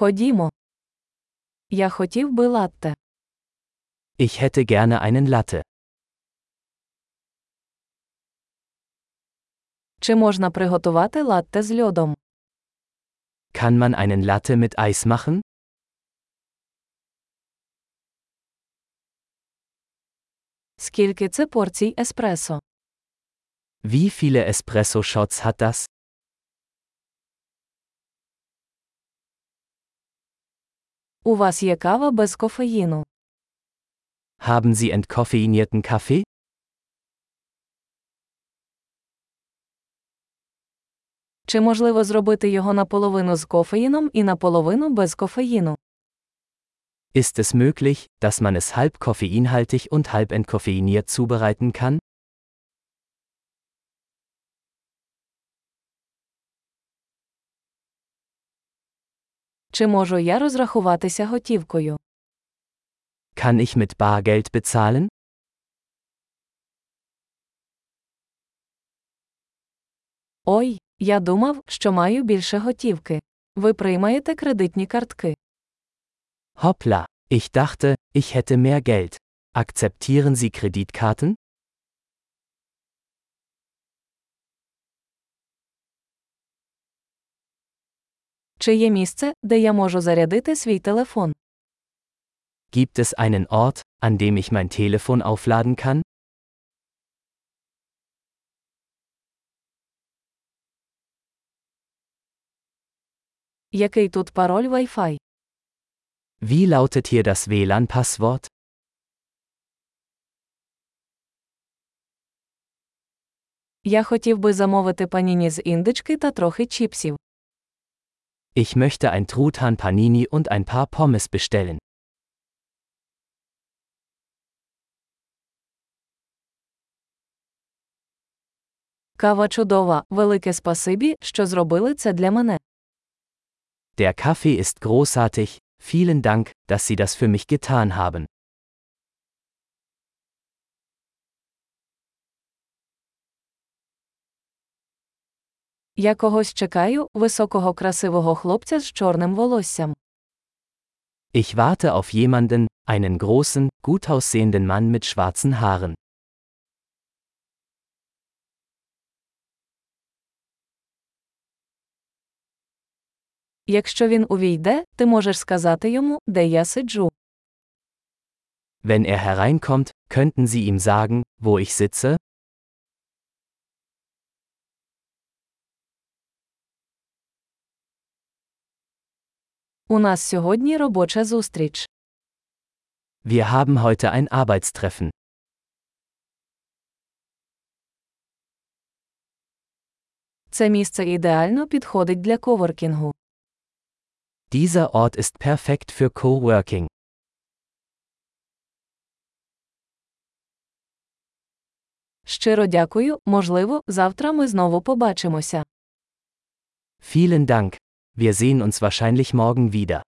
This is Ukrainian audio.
Ходімо. Я хотів би латте. Ich hätte gerne einen Latte. Чи можна приготувати латте з льодом? Kann man einen Latte mit Eis machen? Скільки це порцій еспресо? Wie viele Espresso-Shots hat das? У вас є кава без кофеїну. Haben Sie entkoffeinierten Kaffee? Чи можливо зробити його наполовину з кофеїном і наполовину без кофеїну? Ist es möglich, dass man es halb koffeinhaltig und halb entkoffeiniert zubereiten kann? Чи можу я розрахуватися готівкою? Kann ich mit Bargeld bezahlen? Ой, я думав, що маю більше готівки. Ви приймаєте кредитні картки. Hoppla, ich dachte, ich hätte mehr Geld. Akzeptieren Sie Kreditkarten? Чи є місце, де я можу зарядити свій телефон? Gibt es einen Ort, an dem ich mein Telefon aufladen kann? Який тут пароль Wi-Fi? Wie lautet hier das WLAN-Passwort? Я хотів би замовити паніні з індички та трохи чіпсів. Ich möchte ein Truthahn Panini und ein paar Pommes bestellen. Кава чудова, велике спасибі, що зробили це для мене. Der Kaffee ist großartig, vielen Dank, dass Sie das für mich getan haben. Я когось чекаю, високого красивого хлопця з чорним волоссям. Ich warte auf jemanden, einen großen, gut aussehenden Mann mit schwarzen Haaren. Якщо він увійде, ти можеш сказати йому, де я сиджу. Wenn er hereinkommt, könnten Sie ihm sagen, wo ich sitze? У нас сьогодні робоча зустріч. Wir haben heute ein Arbeitstreffen. Це місце ідеально підходить для коворкінгу. Dieser Ort ist perfekt für Coworking. Щиро дякую, можливо, завтра ми знову побачимося. Vielen Dank. Wir sehen uns wahrscheinlich morgen wieder.